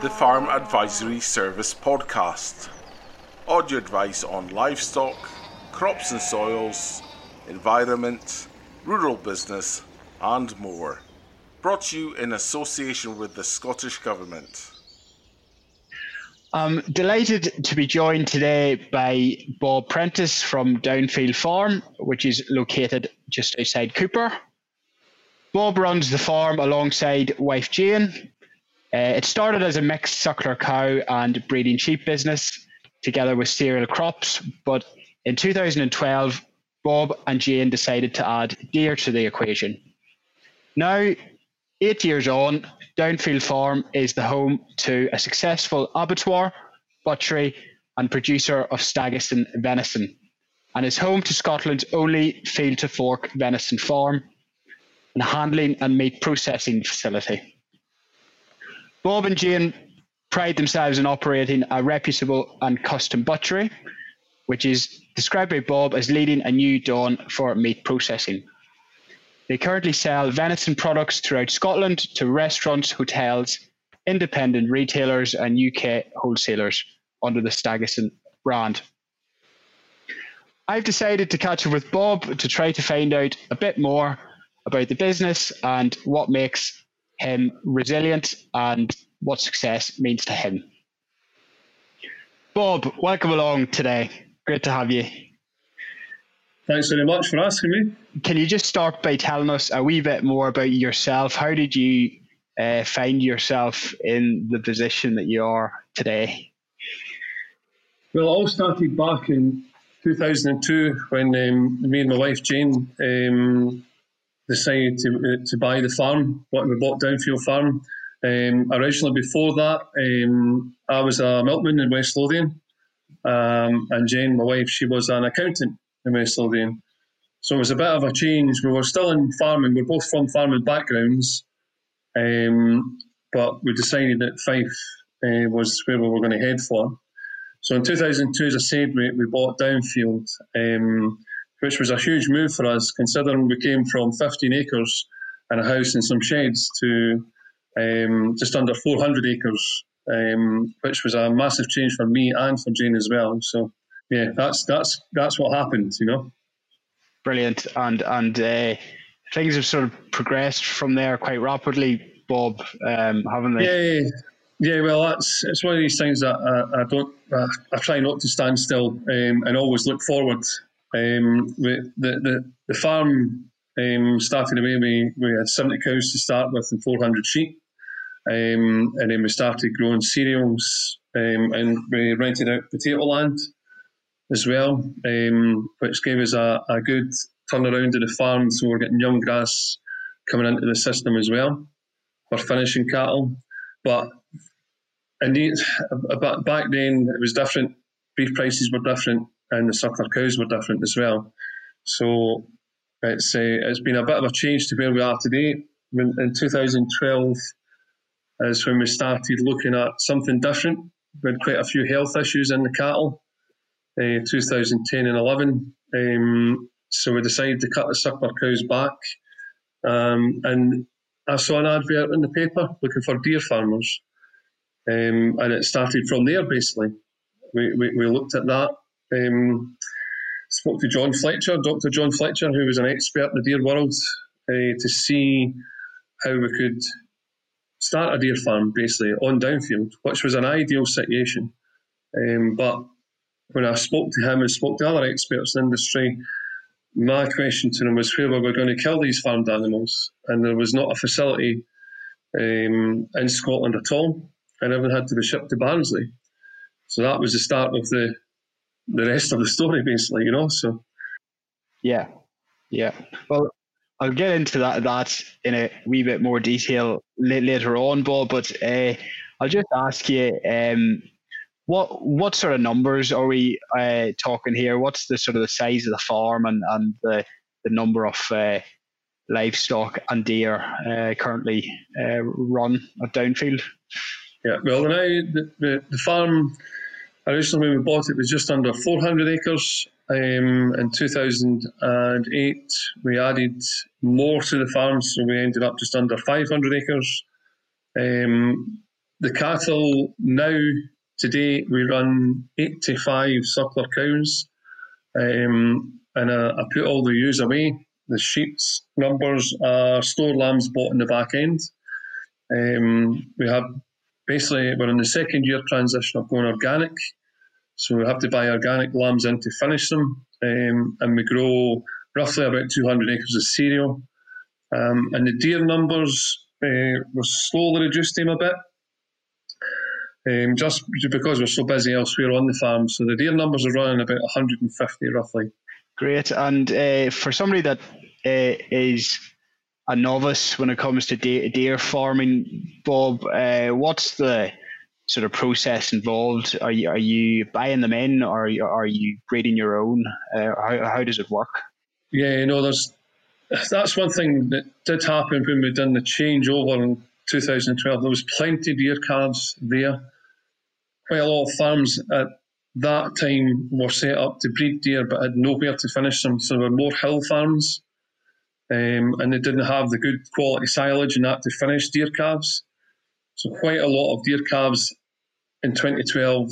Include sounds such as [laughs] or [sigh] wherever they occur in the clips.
the Farm Advisory Service podcast. Audio advice on livestock, crops and soils, environment, rural business, and more. Brought to you in association with the Scottish Government. I'm delighted to be joined today by Bob Prentice from Downfield Farm, which is located just outside Cupar. Bob runs the farm alongside wife Jane, uh, it started as a mixed suckler cow and breeding sheep business together with cereal crops, but in 2012, Bob and Jane decided to add deer to the equation. Now, eight years on, Downfield Farm is the home to a successful abattoir, butchery, and producer of Stagison venison, and is home to Scotland's only field to fork venison farm and handling and meat processing facility. Bob and Jane pride themselves in operating a reputable and custom butchery, which is described by Bob as leading a new dawn for meat processing. They currently sell venison products throughout Scotland to restaurants, hotels, independent retailers, and UK wholesalers under the Stagison brand. I've decided to catch up with Bob to try to find out a bit more about the business and what makes him resilient and what success means to him. Bob, welcome along today. Great to have you. Thanks very much for asking me. Can you just start by telling us a wee bit more about yourself? How did you uh, find yourself in the position that you are today? Well, it all started back in 2002 when um, me and my wife Jane um, decided to, uh, to buy the farm. What we bought Downfield Farm. Um, originally, before that, um, I was a milkman in West Lothian, um, and Jane, my wife, she was an accountant in West Lothian. So it was a bit of a change. We were still in farming. We're both from farming backgrounds, um, but we decided that Fife uh, was where we were going to head for. So in 2002, as I said, we, we bought Downfield. Um, which was a huge move for us, considering we came from 15 acres and a house and some sheds to um, just under 400 acres, um, which was a massive change for me and for Jane as well. So, yeah, that's that's that's what happened, you know. Brilliant, and and uh, things have sort of progressed from there quite rapidly, Bob, um, haven't they? Yeah. Yeah, well, that's it's one of these things that I, I don't. I, I, try not to stand still um, and always look forward. Um, the, the, the farm um, started away, we, we had 70 cows to start with and 400 sheep. Um, and then we started growing cereals um, and we rented out potato land as well, um, which gave us a, a good turnaround of the farm. So we're getting young grass coming into the system as well for finishing cattle. But indeed, back then it was different. Beef prices were different and the suckler cows were different as well. So it's uh, it's been a bit of a change to where we are today. In 2012 is when we started looking at something different. We had quite a few health issues in the cattle. Uh, 2010 and 11, um, so we decided to cut the suckler cows back. Um, and I saw an advert in the paper looking for deer farmers, um, and it started from there. Basically, we, we, we looked at that um, spoke to John Fletcher, Dr. John Fletcher, who was an expert in the deer world, uh, to see how we could start a deer farm basically on downfield, which was an ideal situation. Um, but when I spoke to him and spoke to other experts in the industry, my question to them was where were we going to kill these farmed animals? And there was not a facility um, in Scotland at all, and everything had to be shipped to Barnsley. So that was the start of the the rest of the story, basically, you know. So, yeah, yeah. Well, I'll get into that that in a wee bit more detail later on, Bob. But uh, I'll just ask you, um, what what sort of numbers are we uh, talking here? What's the sort of the size of the farm and and the the number of uh, livestock and deer uh, currently uh, run at Downfield? Yeah, well, now the, the, the farm Originally, when we bought it, it was just under 400 acres. Um, in 2008, we added more to the farm, so we ended up just under 500 acres. Um, the cattle now today we run 85 suckler cows, um, and I, I, put all the ewes away. The sheep's numbers are store lambs bought in the back end. Um, we have basically we're in the second year transition of going organic, so we have to buy organic lambs in to finish them, um, and we grow roughly about 200 acres of cereal. Um, and the deer numbers uh, were slowly reducing them a bit, um, just because we're so busy elsewhere on the farm. So the deer numbers are running about 150 roughly. Great. And uh, for somebody that uh, is a novice when it comes to deer farming, Bob, uh, what's the sort of process involved? Are you are you buying them in, or are you, breeding your own? Uh, how how does it work? Yeah, you know, there's that's one thing that did happen when we done the changeover in 2012. There was plenty of deer calves there. Quite a lot of farms at that time were set up to breed deer but had nowhere to finish them. So there were more hill farms um, and they didn't have the good quality silage and that to finish deer calves. So quite a lot of deer calves in 2012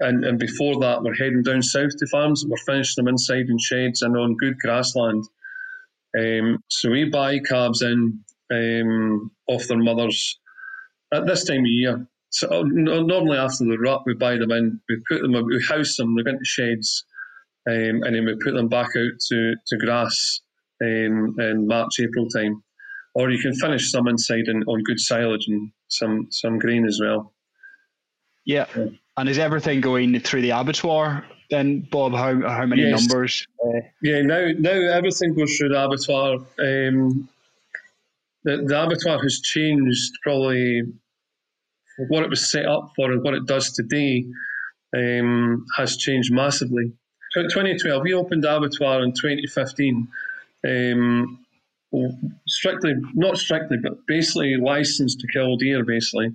and, and before that were heading down south to farms. We're finishing them inside in sheds and on good grassland. Um, so we buy calves in um, off their mothers at this time of year. So uh, normally after the rut, we buy them in, we put them, we house them, they go into sheds, um, and then we put them back out to, to grass um, in March, April time. Or you can finish some inside in, on good silage and some some grain as well. Yeah. yeah. And is everything going through the abattoir then, Bob? How how many yes. numbers? Uh, yeah, now now everything goes through the abattoir. Um, the, the abattoir has changed probably what it was set up for and what it does today um, has changed massively. 2012, we opened the abattoir in 2015. Um, strictly, not strictly, but basically licensed to kill deer, basically.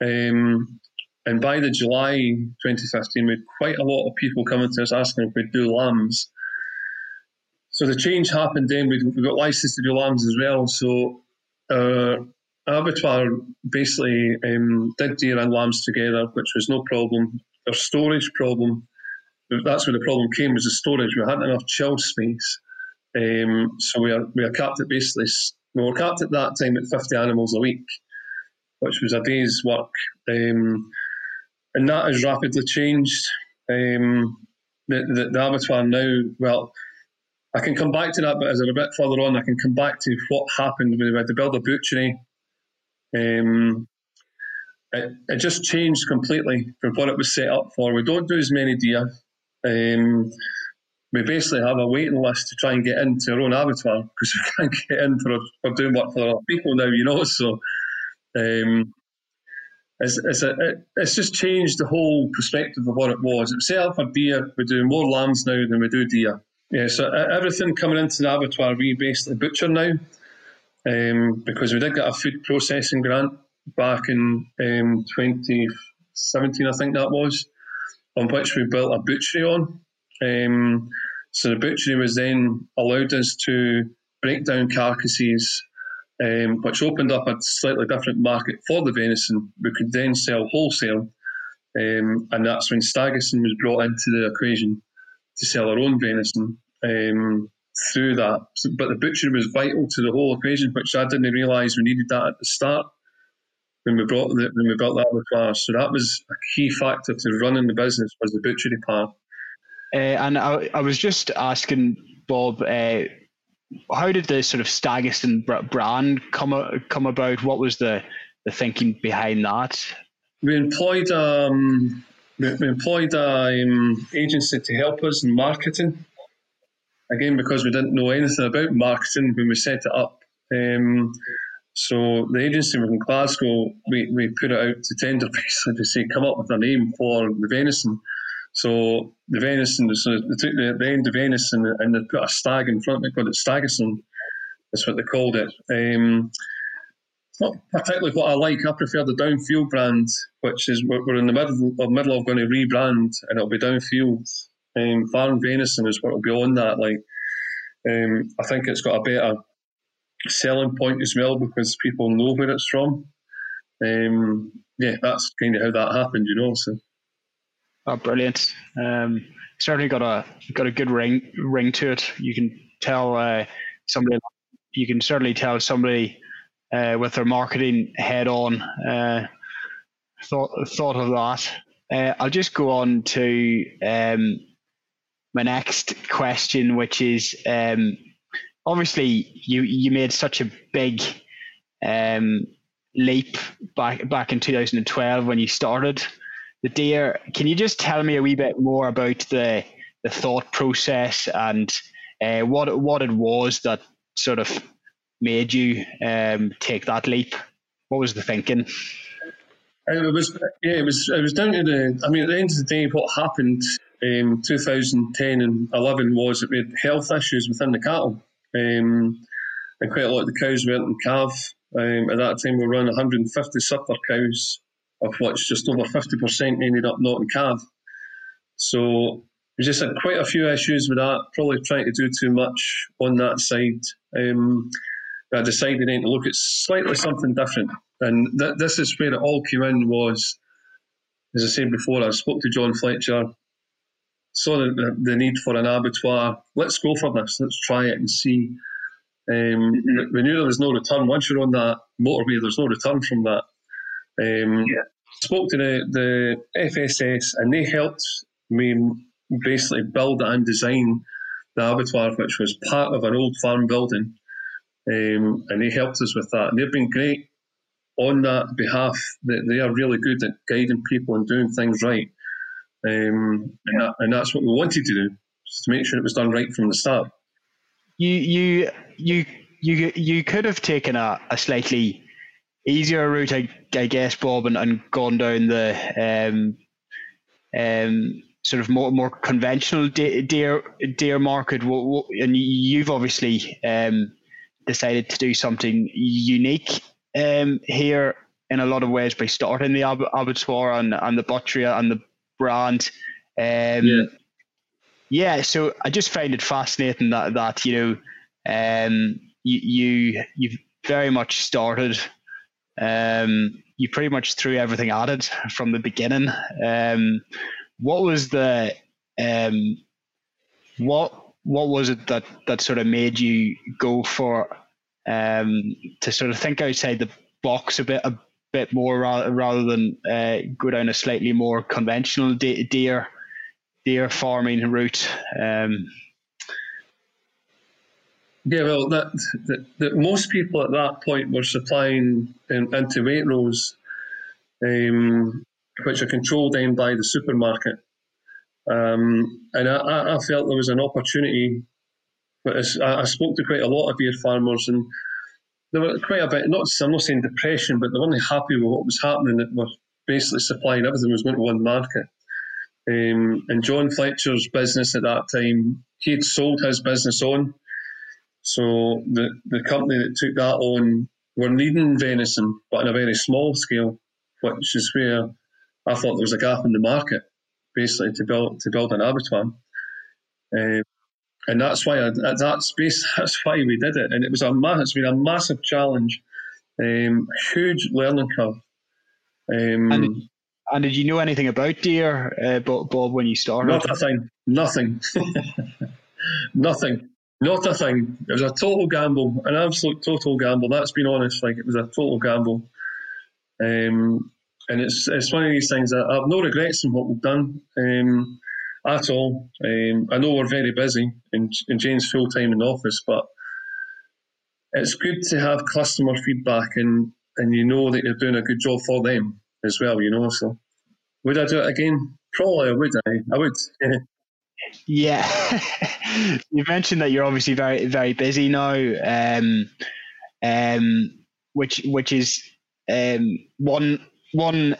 Um, and by the July 2015, we had quite a lot of people coming to us asking if we'd do lambs. So the change happened then. We, got licensed to do lambs as well. So uh, abattoir basically um, did deer and lambs together, which was no problem. Our storage problem, that's where the problem came, was the storage. We hadn't enough chill space. Um, so we are, we are capped at basically, we were capped at that time at 50 animals a week, which was a day's work. Um, and that has rapidly changed. Um, the, the, the, abattoir now, well, I can come back to that, but as a bit further on, I can come back to what happened when we had to build a butchery. Um, it, it just changed completely from what it was set up for. We don't do as many deer. Um, we basically have a waiting list to try and get into our own abattoir because [laughs] we can't get in for, for doing work for other people now, you know. So um, it's, it's, a, it, it's just changed the whole perspective of what it was. It was set up for deer. We do more lambs now than we do deer. Yeah, so everything coming into the abattoir, we basically butcher now um, because we did get a food processing grant back in um, 2017, I think that was, on which we built a butchery on. Um, so the butchery was then allowed us to break down carcasses, um, which opened up a slightly different market for the venison. We could then sell wholesale, um, and that's when Stagison was brought into the equation to sell our own venison um, through that. But the butchery was vital to the whole equation, which I didn't realise we needed that at the start when we brought the, when we built that abattoir. So that was a key factor to running the business was the butchery part. Uh, and I, I, was just asking Bob, uh, how did the sort of Stagison brand come come about? What was the, the thinking behind that? We employed um, we, we employed an um, agency to help us in marketing. Again, because we didn't know anything about marketing when we set it up. Um, so the agency was in Glasgow. We, we put it out to tender [laughs] basically to say come up with a name for the venison. So the venison, so they took the, the end of venison and they put a stag in front. They called it Stagison. That's what they called it. Um, not particularly what I like. I prefer the Downfield brand, which is what we're in the middle of middle of going to rebrand, and it'll be Downfield. Um, farm venison is what will be on that. Like, um, I think it's got a better selling point as well because people know where it's from. um, yeah, that's kind of how that happened, you know. So, oh, brilliant! Um, certainly got a got a good ring ring to it. You can tell uh, somebody. You can certainly tell somebody uh, with their marketing head on uh, thought thought of that. Uh, I'll just go on to um, my next question, which is um, obviously you you made such a big um, leap back back in 2012 when you started the deer. Can you just tell me a wee bit more about the the thought process and uh, what what it was that sort of made you um, take that leap? What was the thinking? It was yeah, it was it was down to the. I mean, at the end of the day, what happened in 2010 and 11 was that we had health issues within the cattle, um, and quite a lot of the cows weren't in calf. Um, at that time, we were running 150 suckler cows, of which just over 50% ended up not in calf. So we just had quite a few issues with that. Probably trying to do too much on that side. Um, I decided then to look at slightly something different. And th- this is where it all came in was, as I said before, I spoke to John Fletcher, saw the, the need for an abattoir. Let's go for this. Let's try it and see. Um, we knew there was no return. Once you're on that motorway, there's no return from that. Um, yeah. Spoke to the, the FSS and they helped me basically build and design the abattoir, which was part of an old farm building. Um, and they helped us with that. And they've been great on that behalf. They, they are really good at guiding people and doing things right. Um, and, that, and that's what we wanted to do, to make sure it was done right from the start. You you you you you could have taken a, a slightly easier route, I, I guess, Bob, and, and gone down the um, um, sort of more more conventional deer deer market. And you've obviously um, decided to do something unique um, here in a lot of ways by starting the ab- abattoir and, and the butchery and the brand. Um, yeah. yeah, so I just find it fascinating that that you know um, you you you've very much started. Um, you pretty much threw everything at it from the beginning. Um, what was the um, what what was it that that sort of made you go for um, to sort of think outside the box a bit a bit more rather, rather than uh, go down a slightly more conventional deer deer farming route. Um, yeah, well, that, that, that, most people at that point were supplying in, into Waitrose, um, which are controlled then by the supermarket. Um, and I, I, felt there was an opportunity. But I, I spoke to quite a lot of beer farmers, and they were quite a bit, not, I'm not saying depression, but they weren't happy with what was happening. That were basically supplying everything was going to one market. Um, and John Fletcher's business at that time, he had sold his business on. So the, the company that took that on were needing venison, but on a very small scale, which is where I thought there was a gap in the market, basically to build to build an abattoir. Uh, and that's why I, that's [laughs] base, that's why we did it. And it was a it's been a massive challenge, um, huge learning curve. Um, and, and, did you know anything about deer, uh, Bob, when you started? Not a thing. Nothing. [laughs] Nothing. Not a thing. It was a total gamble, an absolute total gamble. That's been honest. Like it was a total gamble. Um, and it's it's one of these things. I, I have no regrets in what we've done. Um, at all. Um, I know we're very busy and, and Jane's full time in the office, but it's good to have customer feedback and, and you know that you're doing a good job for them as well, you know. So would I do it again? Probably I would I. I would. [laughs] yeah. [laughs] you mentioned that you're obviously very very busy now. Um, um, which which is um, one one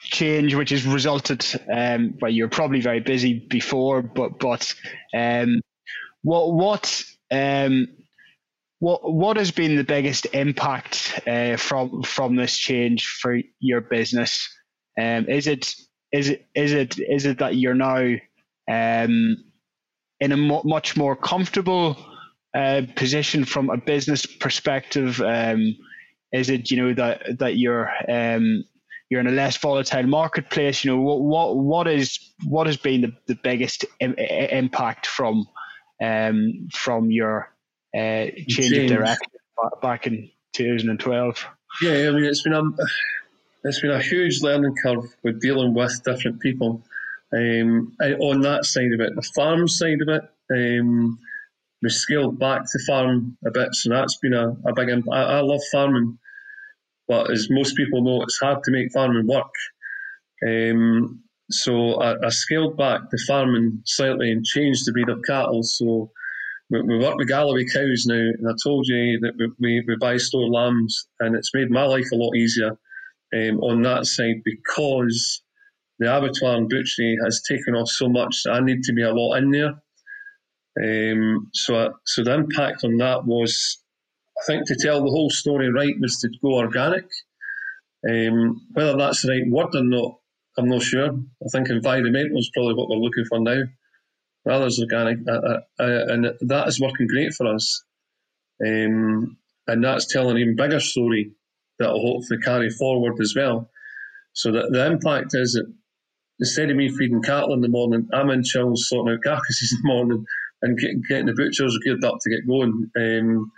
change which has resulted um well you're probably very busy before but but um what what um what what has been the biggest impact uh, from from this change for your business um is it is it is it is it that you're now um in a mo- much more comfortable uh, position from a business perspective um Is it you know that that you're um, you're in a less volatile marketplace? You know what what what is what has been the, the biggest Im- impact from um, from your uh, change, change, of direction back in 2012? Yeah, I mean it's been a it's been a huge learning curve with dealing with different people. Um, on that side of it, the farm side of it, um, we scaled back the farm a bit, so that's been a, a big impact. I, I, love farming, but as most people know, it's hard to make farming work. Um, so I, I, scaled back the farming slightly and changed the breed of cattle. So we, we work with Galloway cows now, and I told you that we, we, we buy store lambs, and it's made my life a lot easier um, on that side because the abattoir and butchery has taken off so much that I need to be a lot in there. Um, so, so the impact on that was, I think, to tell the whole story right was to go organic. Um, whether that's the right word or not, I'm not sure. I think environmental is probably what we're looking for now. Rather as organic, uh, uh, uh, and that is working great for us. Um, and that's telling an even bigger story that will hopefully carry forward as well. So that the impact is that instead of me feeding cattle in the morning, I'm in chills sorting out carcasses in the morning and get, getting the butchers geared up to get going. Um,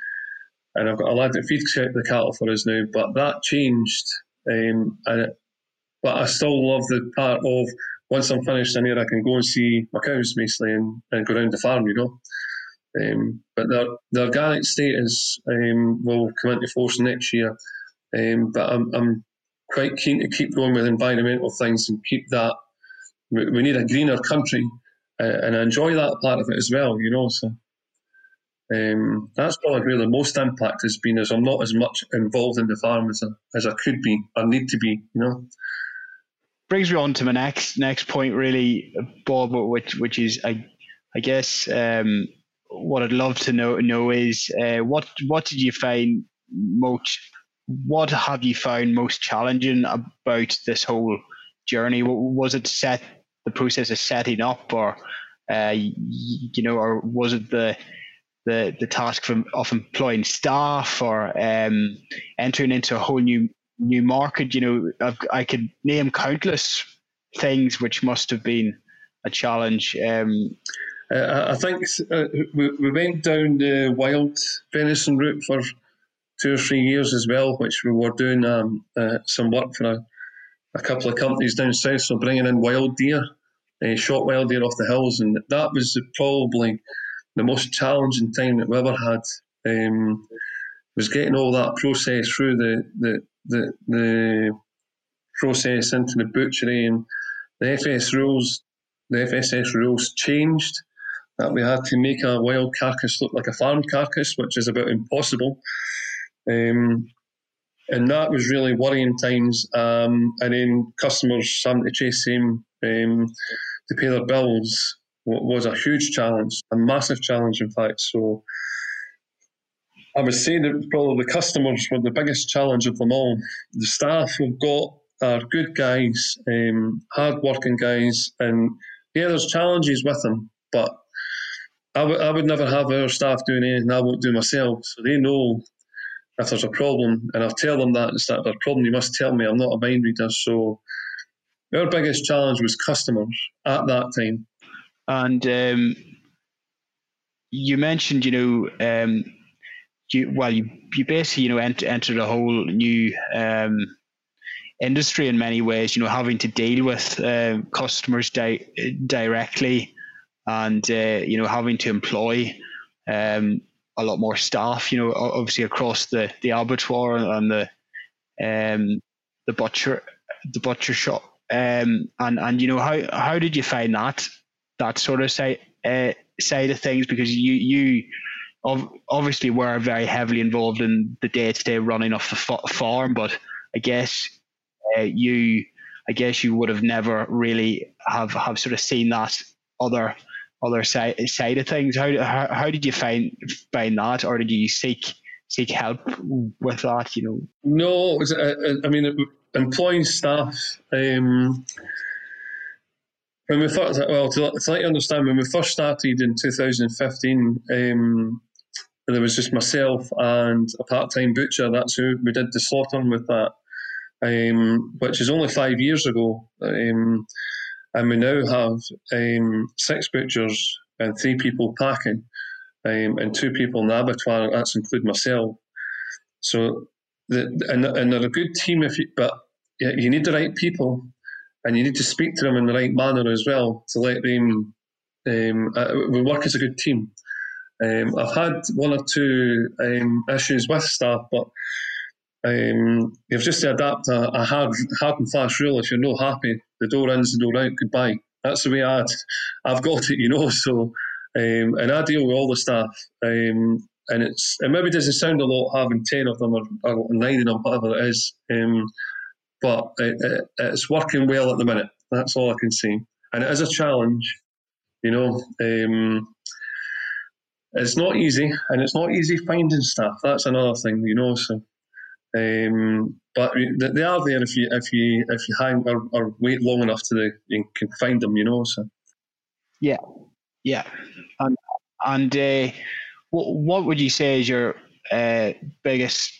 and I've got a lad that feeds the cattle for us now, but that changed. Um, and it, but I still love the part of once I'm finished in here, I can go and see my cows basically and, and go around the farm, you know. Um, but the, the organic status um, will come into force next year. Um, but I'm, I'm quite keen to keep going with environmental things and keep that. We, need a greener country, uh, and I enjoy that part of it as well, you know. So um, that's probably where the most impact has been, as I'm not as much involved in the farm as I, as I could be or need to be, you know. Brings me on to my next next point, really, Bob, which which is I I guess um, what I'd love to know know is uh, what what did you find most what have you found most challenging about this whole journey? Was it set the process of setting up, or uh, you know, or was it the the the task of, of employing staff, or um, entering into a whole new new market? You know, I've, i could name countless things which must have been a challenge. Um, uh, I think uh, we, we went down the wild venison route for two or three years as well, which we were doing um, uh, some work for a, a, couple of companies down south, so bringing in wild deer, uh, shot wild deer off the hills, and that was probably the most challenging time that we ever had. Um, was getting all that process through the the the, the process into the butchery and the FS rules, the FSS rules changed that we had to make a wild carcass look like a farm carcass, which is about impossible. Um, and that was really worrying times. Um, and then customers having to chase him um, to pay their bills was a huge challenge, a massive challenge, in fact. So I would say that probably the customers were the biggest challenge of them all. The staff we've got are good guys, um, hard-working guys, and yeah, there's challenges with them, but I, w- I would never have our staff doing anything I won't do myself. So they know if there's a problem, and I'll tell them that instead of a problem, you must tell me. I'm not a mind reader, so our biggest challenge was customers at that time. And um, you mentioned, you know, um, you well, you, you basically, you know, ent- entered a whole new um, industry in many ways. You know, having to deal with uh, customers di- directly, and uh, you know, having to employ um, a lot more staff. You know, obviously across the the abattoir and the um, the butcher the butcher shop. Um, and and you know how how did you find that that sort of side uh, side of things because you you obviously were very heavily involved in the day to day running of the farm, but I guess uh, you I guess you would have never really have have sort of seen that other other side side of things. How, how how did you find find that, or did you seek seek help with that? You know, no. Was, uh, uh, I mean, employing staff. Um, when we first, well, to, to let you understand, when we first started in 2015, um, there was just myself and a part-time butcher. That's who we did the slaughtering with that, um, which is only five years ago. Um, and we now have um, six butchers and three people packing, um, and two people in the abattoir. That's include myself. So, the, and, and they're a good team. If you, but you need the right people, and you need to speak to them in the right manner as well to let them. Um, uh, we work as a good team. Um, I've had one or two um, issues with staff, but um, you've just to adapt a, a, hard, hard and fast rule. If you're not happy, the door ins, the door out, goodbye. That's the way I'd, I've got it, you know. [laughs] So, um, and I deal with all the staff, um, and it's it maybe doesn't sound a lot having ten of them or, or nine of them, whatever it is, um, but it, it, it's working well at the minute. That's all I can say, and it is a challenge, you know. Um, it's not easy, and it's not easy finding staff. That's another thing, you know. So, um, but they are there if you if you if you hang or, or wait long enough to the, you can find them, you know. So, yeah, yeah, and and uh, what what would you say is your uh, biggest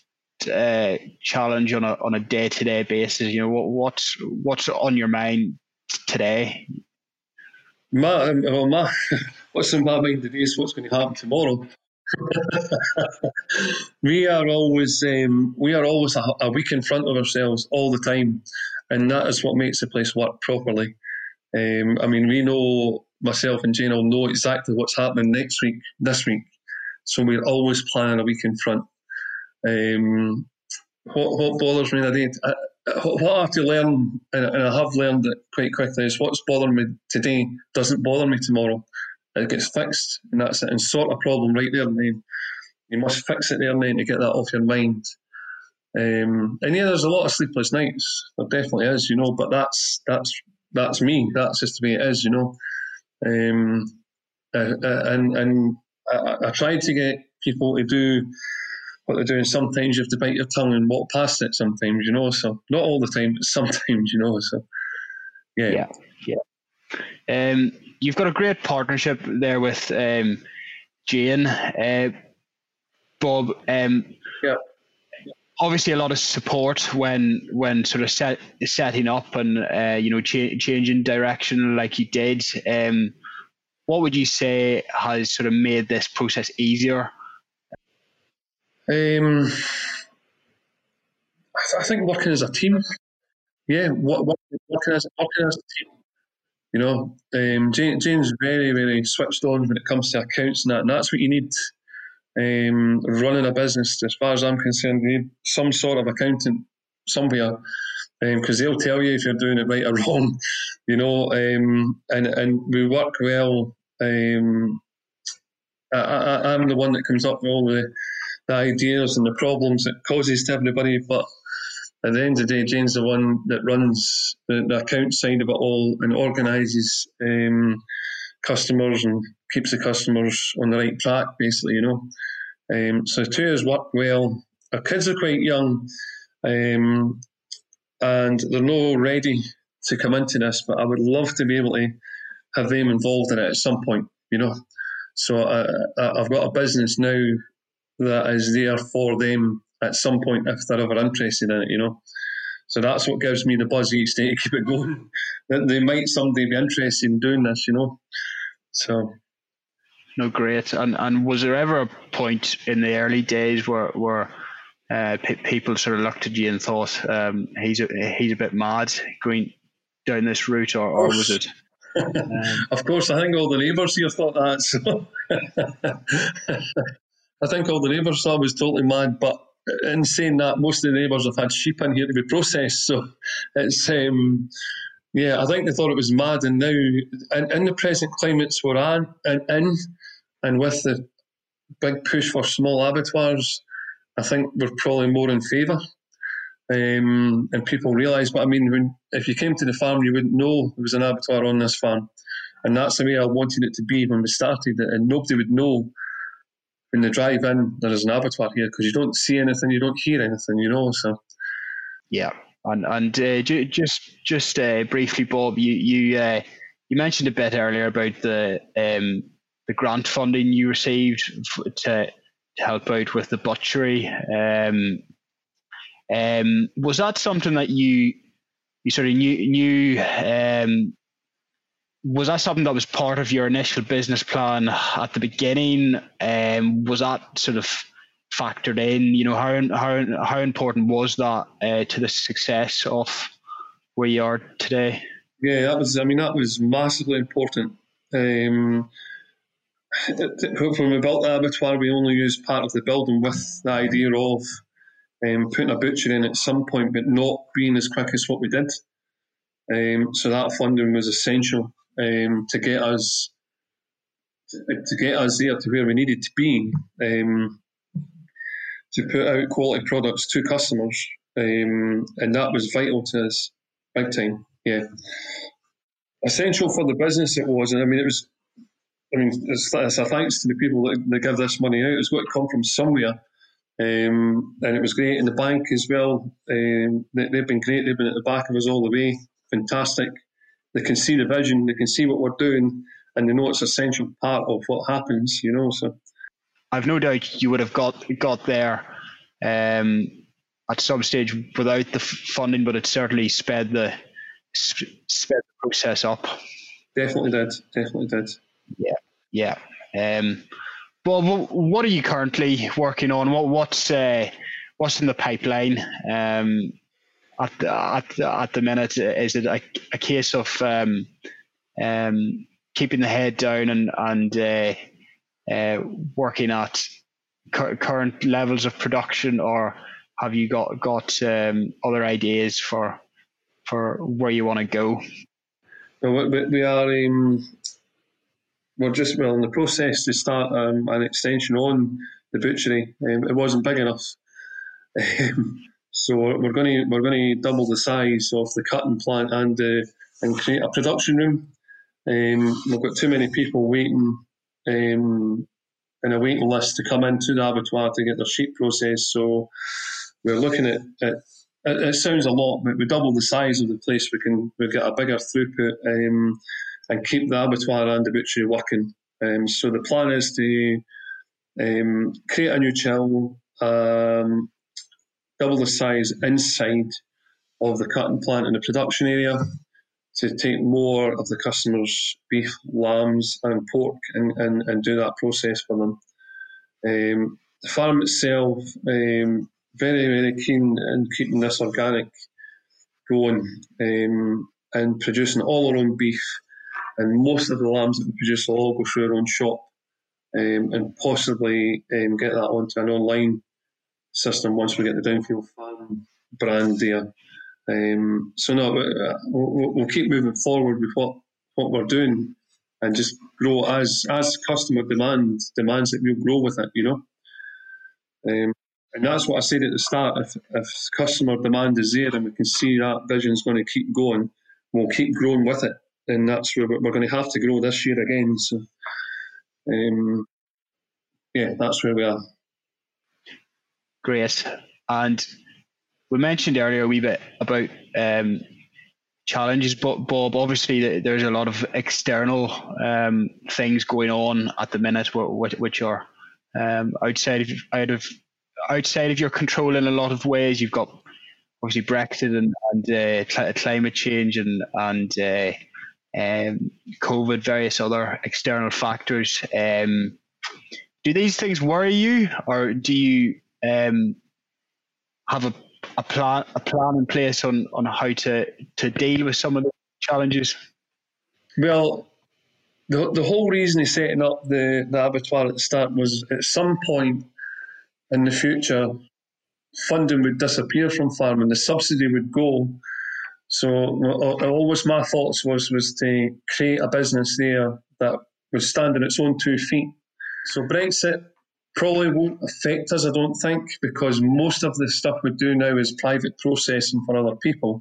uh, challenge on a on a day to day basis? You know, what what's what's on your mind today? My, well, my, [laughs] what's in my mind today is what's going to happen tomorrow. We are always um, we are always a, a, week in front of ourselves all the time, and that is what makes the place work properly. Um, I mean, we know myself and Jane will know exactly what's happening next week, this week, so we're always planning a week in front. Um, what, what bothers me today, I, what I have to learn, and I have learned it quite quickly, is what's bothering me today doesn't bother me tomorrow. It gets fixed, and that's it. And sort a problem right there and then. You must fix it there and then to get that off your mind. Um, and yeah, there's a lot of sleepless nights. There definitely is, you know. But that's that's that's me. That's just the way it is, you know. Um, uh, uh, and and I, I tried to get people to do what they're doing. Sometimes you have to bite your tongue and walk past it. Sometimes, you know. So not all the time, but [laughs] sometimes, you know. So yeah, yeah, yeah. Um, you've got a great partnership there with um, Jane, uh, Bob. Um, yeah. Obviously, a lot of support when when sort of set, setting up and uh, you know cha- changing direction like you did. Um, what would you say has sort of made this process easier um, I, think working as a team. Yeah, working, as working as a team. You know, um, Jane's very, very switched on when it comes to accounts and that, and that's what you need. Um, running a business, as far as I'm concerned, you need some sort of accountant somewhere because um, they'll tell you if you're doing it right or [laughs] wrong, you know. Um, and and we work well. Um, I, am the one that comes up with all the the ideas and the problems it causes to everybody. But at the end of the day, Jane's the one that runs the, the account side of it all and organises um, customers and keeps the customers on the right track, basically, you know. Um, so two of us work well. Our kids are quite young um, and they're not ready to come into this, but I would love to be able to have them involved in it at some point, you know. So uh, I've got a business now that is there for them at some point if they're ever interested in it, you know. So that's what gives me the buzz each day to keep it going. [laughs] that they might someday be interested in doing this, you know. So no, great. And and was there ever a point in the early days where where uh, people sort of looked at you and thought um, he's a, he's a bit mad going down this route, or, or was it? Um, [laughs] of course, I think all the neighbours here thought that. So. [laughs] I think all the neighbours thought I was totally mad, but in saying that, most of the neighbours have had sheep in here to be processed. So it's, um, yeah, I think they thought it was mad. And now, in, in the present climates we're in, in, and with the big push for small abattoirs, I think we're probably more in favour. Um, and people realise, but I mean, when, if you came to the farm, you wouldn't know there was an abattoir on this farm. And that's the way I wanted it to be when we started it. And nobody would know when they drive in, there is an abattoir here because you don't see anything, you don't hear anything, you know. So, yeah, and and uh, ju- just just uh, briefly, Bob, you you uh, you mentioned a bit earlier about the um, the grant funding you received to help out with the butchery. Um, um, was that something that you you sort of knew knew um, was that something that was part of your initial business plan at the beginning? Um, was that sort of factored in? You know, how how how important was that uh, to the success of where you are today? Yeah, that was. I mean, that was massively important. Um, when we built the abattoir, we only used part of the building with the idea of um, putting a butcher in at some point, but not being as quick as what we did. Um, so that funding was essential um, to get us to get us there to where we needed to be um, to put out quality products to customers, um, and that was vital to us, big time. Yeah, essential for the business it was, and I mean it was. I mean, it's, it's a thanks to the people that, that give this money out. It's got to come from somewhere. Um, and it was great in the bank as well. Um, they, have been great. They've been at the back of us all the way. Fantastic they can see the vision, they can see what we're doing, and they know it's essential part of what happens. You know, so I've no doubt you would have got got there um, at some stage without the funding, but it certainly sped the sped the process up. Definitely did. Definitely did. Yeah, yeah. Um, well, what are you currently working on? What what's uh, what's in the pipeline? Um, at the, at at the minute? Is it a, a case of um, um, keeping the head down and and uh, uh, working at cu- current levels of production, or have you got got um, other ideas for for where you want to go? Well, we, we are um, we're just well in the process to start um, an extension on the butchery. Um, it wasn't big enough. [laughs] So we're going to we're going to double the size of the cutting plant and uh, and create a production room. Um, we've got too many people waiting um, in a waiting list to come into the abattoir to get their sheep processed. So we're looking at, at it, it, sounds a lot, but we double the size of the place. We can we get a bigger throughput um, and keep the abattoir and the butchery working. Um, so the plan is to um, create a new chill, um, double the size inside of the cutting plant in the production area to take more of the customers' beef, lambs, and pork and, and, and do that process for them. Um, the farm itself, um, very, very keen in keeping this organic going um, and producing all our own beef. And most of the lambs that we produce will all go through our own shop um, and possibly um, get that onto an online system once we get the Downfield Farm brand there. Um, so no, uh, we'll, we'll, keep moving forward with what, what we're doing and just grow as as customer demand demands that We'll grow with it, you know. Um, and that's what I said at the start. If, if customer demand is there and we can see that vision is going to keep going, we'll keep growing with it. And that's where we're going to have to grow this year again. So, um, yeah, that's where we are. Great. And we mentioned earlier a wee bit about um, challenges, but Bob, obviously there's a lot of external um, things going on at the minute, which are um, outside of out of outside of your control in a lot of ways. You've got obviously Brexit and, and uh, cl- climate change and and uh, um, COVID, various other external factors. Um, do these things worry you, or do you um, have a, a plan a plan in place on, on how to, to deal with some of the challenges? Well, the, the whole reason he's setting up the, the abattoir at the start was at some point in the future, funding would disappear from farming, the subsidy would go. So always my thoughts was was to create a business there that was stand on its own two feet. So Brexit Probably won't affect us, I don't think, because most of the stuff we do now is private processing for other people.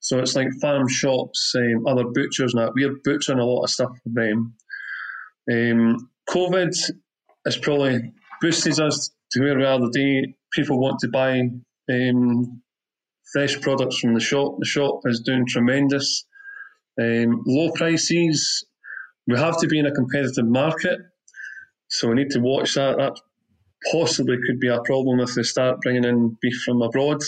So it's like farm shops, um, other butchers, and that. We're butchering a lot of stuff for them. Um, COVID has probably boosted us to where we are today. People want to buy um, fresh products from the shop. The shop is doing tremendous. Um, low prices. We have to be in a competitive market. So we need to watch that. That possibly could be a problem if they start bringing in beef from abroad.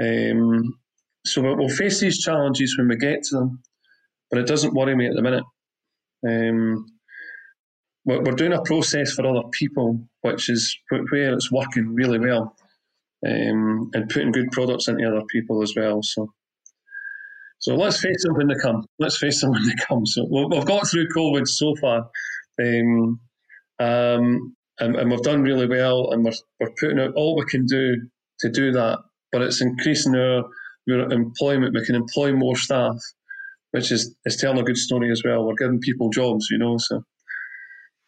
Um, so we'll face these challenges when we get to them, but it doesn't worry me at the minute. Um, we're, doing a process for other people, which is where it's working really well, um, and putting good products into other people as well. So, so let's face them when they come. Let's face them when they come. So we've got through COVID so far, um, um, and, and, we've done really well, and we're, we're putting out all we can do to do that. But it's increasing our, our employment. We can employ more staff, which is, is telling a good story as well. We're giving people jobs, you know. So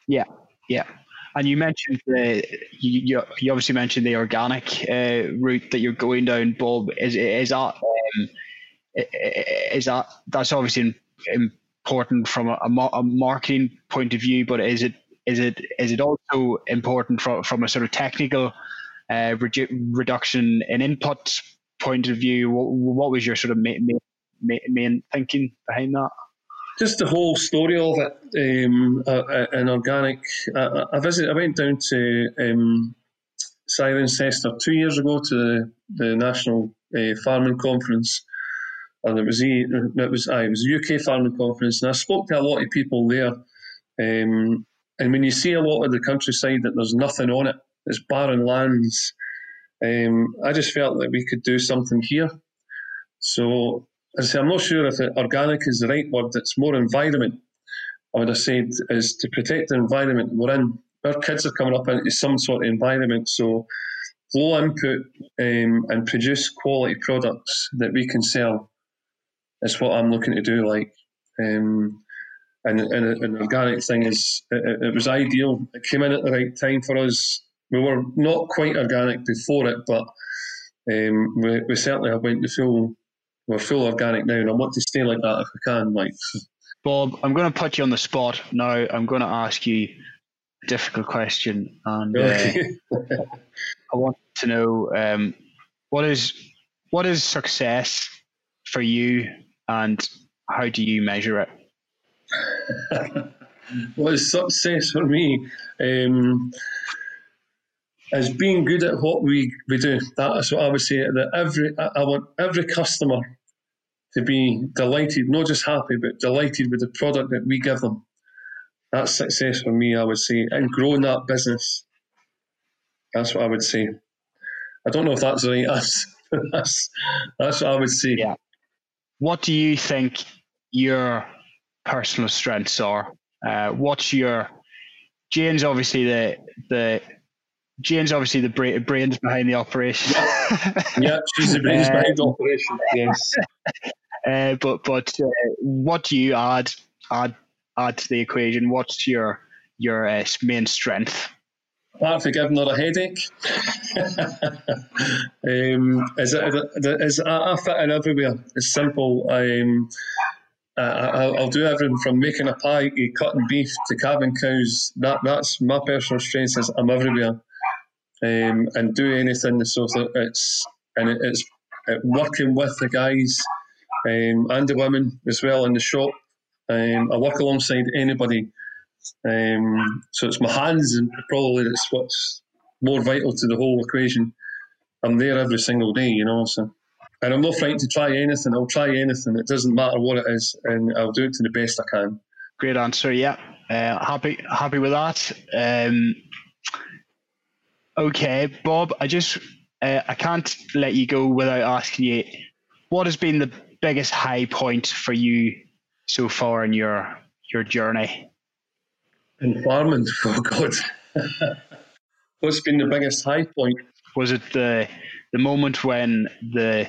yeah, yeah. And you mentioned the you, you obviously mentioned the organic uh, route that you're going down, Bob. Is is that um, is that that's obviously important from a, a marketing point of view, but is it is it is it also important from from a sort of technical uh, redu- reduction in input point of view? What, what was your sort of main, main, main thinking behind that? just the whole story of it, um, uh, an organic. Uh, I visited. I went down to um, Cirencester two years ago to the, the National uh, Farming Conference, and it was it was it was UK Farming Conference, and I spoke to a lot of people there. Um, and when you see a lot of the countryside that there's nothing on it, it's barren lands. Um, I just felt that we could do something here. So I say, I'm not sure if organic is the right word. It's more environment. I would have said is to protect the environment we're in. Our kids are coming up into some sort of environment, so low input um, and produce quality products that we can sell is what I'm looking to do. Like, um, and, and an organic thing is it, it, was ideal. It came in at the right time for us. We were not quite organic before it, but um, we, we certainly have went the full we're full organic now, and I want to stay like that if we can, Mike. Bob, I'm going to put you on the spot now. I'm going to ask you a difficult question, and uh, [laughs] I want to know um, what is what is success for you, and how do you measure it? [laughs] what is success for me? Um, is being good at what we, we do. That is what I would say. That every I want every customer to be delighted, not just happy, but delighted with the product that we give them. That's success for me, I would say, and growing that business. That's what I would say. I don't know if that's right. That's [laughs] that's, that's what I would say. Yeah. What do you think your personal strengths are? Uh, what's your Jane's obviously the the Jane's obviously the brains behind the operation. yeah, she's the brains uh, behind the operation. Yes. Uh, but but uh, what do you add add add to the equation? What's your your uh, main strength? Apart from giving her a headache, um, is it is I fit in everywhere. It's simple. Um, I, will do everything from making a pie to cutting beef to calving cows. That that's my personal strength. Is I'm everywhere, um, and do anything. So it's and it's working with the guys um, and the women as well in the shop. Um, I work alongside anybody. Um, so it's my hands and probably that's what's more vital to the whole equation. I'm there every single day, you know. So, and I'm not frightened to try anything. I'll try anything. It doesn't matter what it is, and I'll do it to the best I can. Great answer. Yeah, uh, happy happy with that. Um, okay, Bob. I just uh, I can't let you go without asking you what has been the biggest high point for you so far in your your journey? In farming, [laughs] oh God. [laughs] What's been the biggest high point? Was it the the moment when the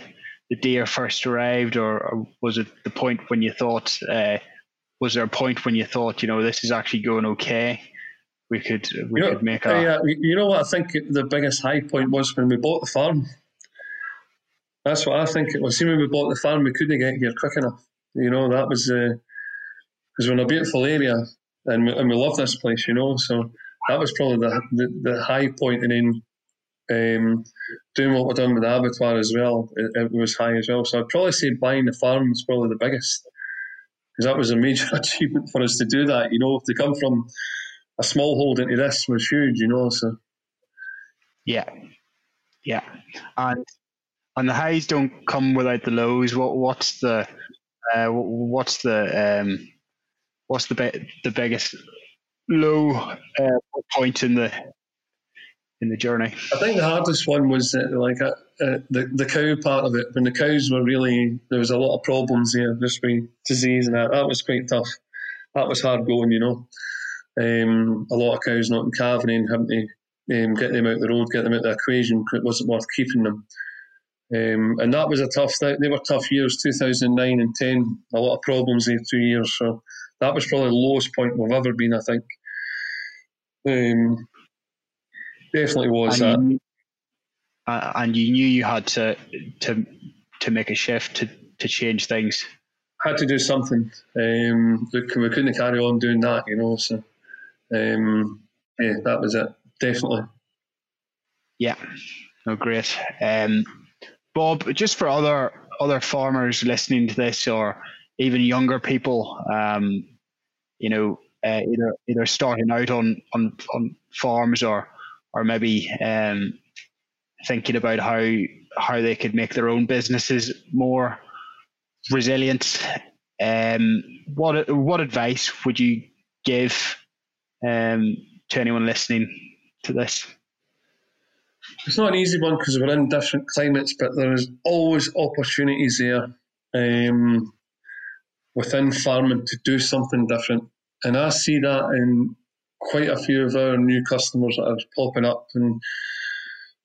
the deer first arrived, or, or was it the point when you thought? Uh, was there a point when you thought, you know, this is actually going okay? We could we you know, could make a. Yeah, you know what I think the biggest high point was when we bought the farm. That's what I think it was. See, when we bought the farm, we couldn't get here quick enough. You know, that was because uh, we're in a beautiful area and we, and we love this place, you know. So that was probably the, the, the high point. And then um, doing what we're doing with the abattoir as well, it, it, was high as well. So I'd probably say buying the farm was probably the biggest because that was a major [laughs] achievement for us to do that. You know, to come from a small hold into this was huge, you know. So Yeah, yeah, and and the highs don't come without the lows. What what's the uh, what's the um, what's the be- the biggest low uh, point in the in the journey? I think the hardest one was uh, like uh, uh, the the cow part of it. When the cows were really there was a lot of problems there, just with disease and that. That was quite tough. That was hard going, you know. Um, a lot of cows not in calving, and having to um, get them out the road, get them out the equation. It wasn't worth keeping them. Um, and that was a tough. They were tough years, 2009 and 10. A lot of problems there, two years. So that was probably the lowest point we've ever been. I think. Um, definitely was and that. You, uh, and you knew you had to to to make a shift to to change things. Had to do something. Um, we couldn't carry on doing that, you know. So, um, yeah, that was it. Definitely. Yeah. No, great. Um, Bob, just for other other farmers listening to this, or even younger people, um, you know, uh, either either starting out on on, on farms or or maybe um, thinking about how how they could make their own businesses more resilient. Um, what what advice would you give um, to anyone listening to this? It's not an easy one because we're in different climates, but there is always opportunities there um, within farming to do something different. And I see that in quite a few of our new customers that are popping up and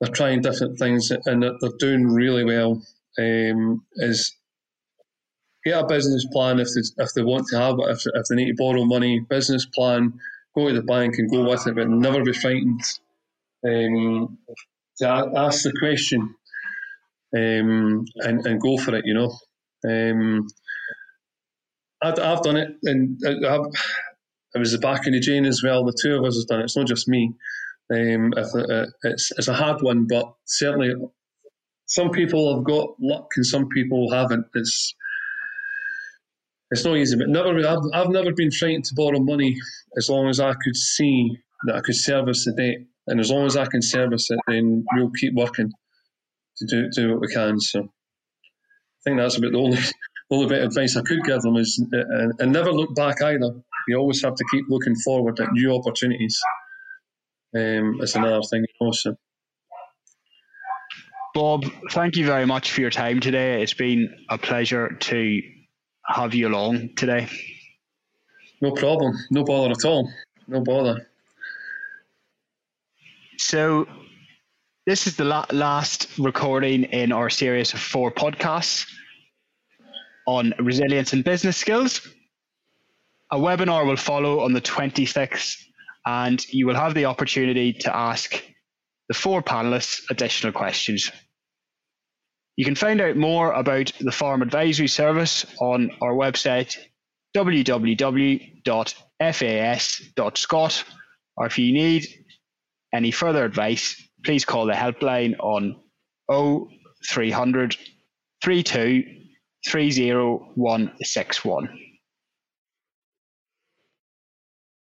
they're trying different things and they're doing really well. Um, is get a business plan if they, if they want to have it, if, if they need to borrow money, business plan, go to the bank and go with it, but never be frightened um, to ask the question um, and, and go for it, you know. Um, I've, I've done it, and I've, I was the Jane as well. The two of us have done it. It's not just me. Um, it's it's a hard one, but certainly some people have got luck and some people haven't. It's it's not easy, but never. I've, I've never been frightened to borrow money as long as I could see that I could service the debt, and as long as I can service it, then we'll keep working to do do what we can. So I think that's about the only [laughs] only bit of advice I could give them is uh, and never look back either. You always have to keep looking forward at new opportunities. Um, it's another thing also. Bob, thank you very much for your time today. It's been a pleasure to have you along today. No problem. No bother at all. No bother. So, this is the la- last recording in our series of four podcasts on resilience and business skills. A webinar will follow on the 26th, and you will have the opportunity to ask the four panelists additional questions. You can find out more about the Farm Advisory Service on our website www.fas.scot, or if you need any further advice, please call the helpline on 0300 32 30161.